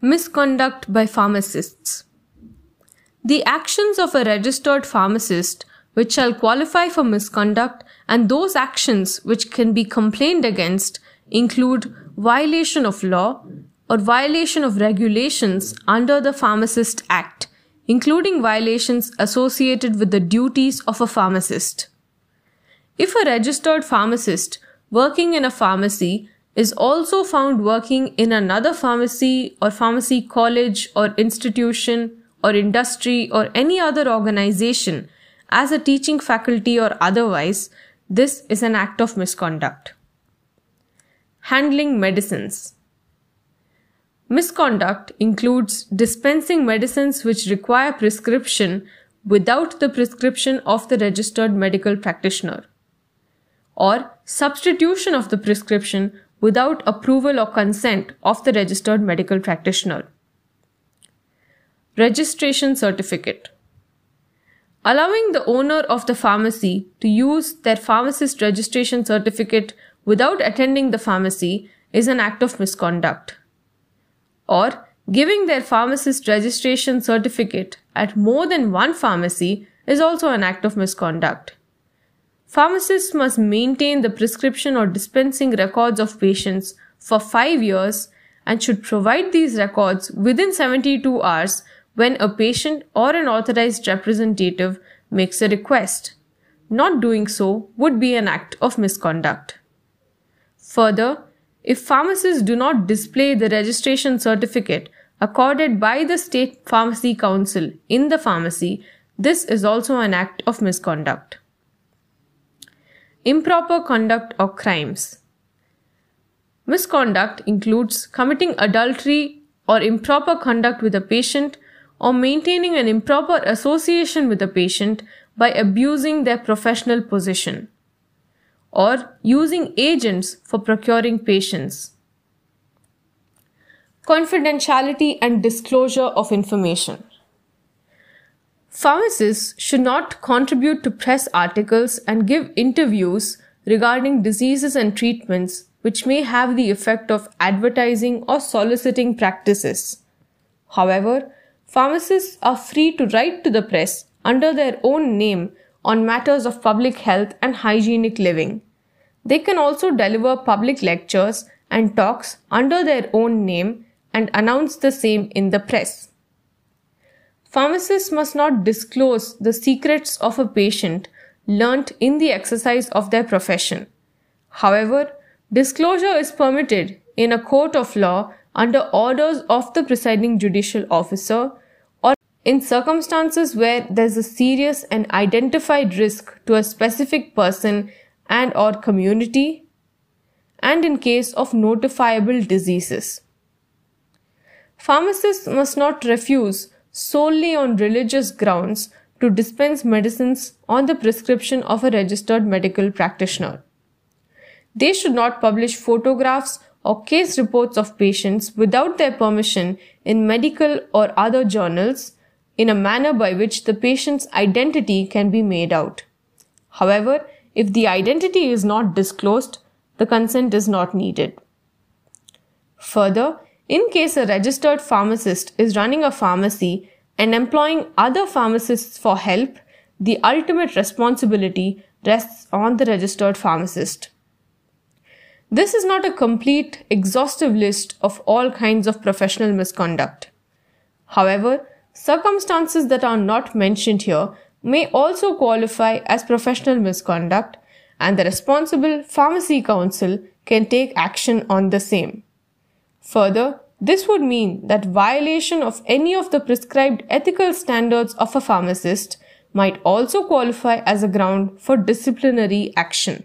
Misconduct by pharmacists. The actions of a registered pharmacist which shall qualify for misconduct and those actions which can be complained against include violation of law or violation of regulations under the Pharmacist Act, including violations associated with the duties of a pharmacist. If a registered pharmacist working in a pharmacy is also found working in another pharmacy or pharmacy college or institution or industry or any other organization as a teaching faculty or otherwise, this is an act of misconduct. Handling medicines. Misconduct includes dispensing medicines which require prescription without the prescription of the registered medical practitioner, or substitution of the prescription without approval or consent of the registered medical practitioner. Registration certificate. Allowing the owner of the pharmacy to use their pharmacist registration certificate without attending the pharmacy is an act of misconduct. Or giving their pharmacist registration certificate at more than one pharmacy is also an act of misconduct. Pharmacists must maintain the prescription or dispensing records of patients for 5 years and should provide these records within 72 hours when a patient or an authorized representative makes a request. Not doing so would be an act of misconduct. Further, if pharmacists do not display the registration certificate accorded by the State Pharmacy Council in the pharmacy, this is also an act of misconduct improper conduct or crimes. Misconduct includes committing adultery or improper conduct with a patient or maintaining an improper association with a patient by abusing their professional position or using agents for procuring patients. Confidentiality and disclosure of information. Pharmacists should not contribute to press articles and give interviews regarding diseases and treatments which may have the effect of advertising or soliciting practices. However, pharmacists are free to write to the press under their own name on matters of public health and hygienic living. They can also deliver public lectures and talks under their own name and announce the same in the press. Pharmacists must not disclose the secrets of a patient learnt in the exercise of their profession. However, disclosure is permitted in a court of law under orders of the presiding judicial officer or in circumstances where there is a serious and identified risk to a specific person and or community and in case of notifiable diseases. Pharmacists must not refuse solely on religious grounds to dispense medicines on the prescription of a registered medical practitioner. They should not publish photographs or case reports of patients without their permission in medical or other journals in a manner by which the patient's identity can be made out. However, if the identity is not disclosed, the consent is not needed. Further, in case a registered pharmacist is running a pharmacy and employing other pharmacists for help, the ultimate responsibility rests on the registered pharmacist. This is not a complete, exhaustive list of all kinds of professional misconduct. However, circumstances that are not mentioned here may also qualify as professional misconduct, and the responsible pharmacy council can take action on the same. Further, this would mean that violation of any of the prescribed ethical standards of a pharmacist might also qualify as a ground for disciplinary action.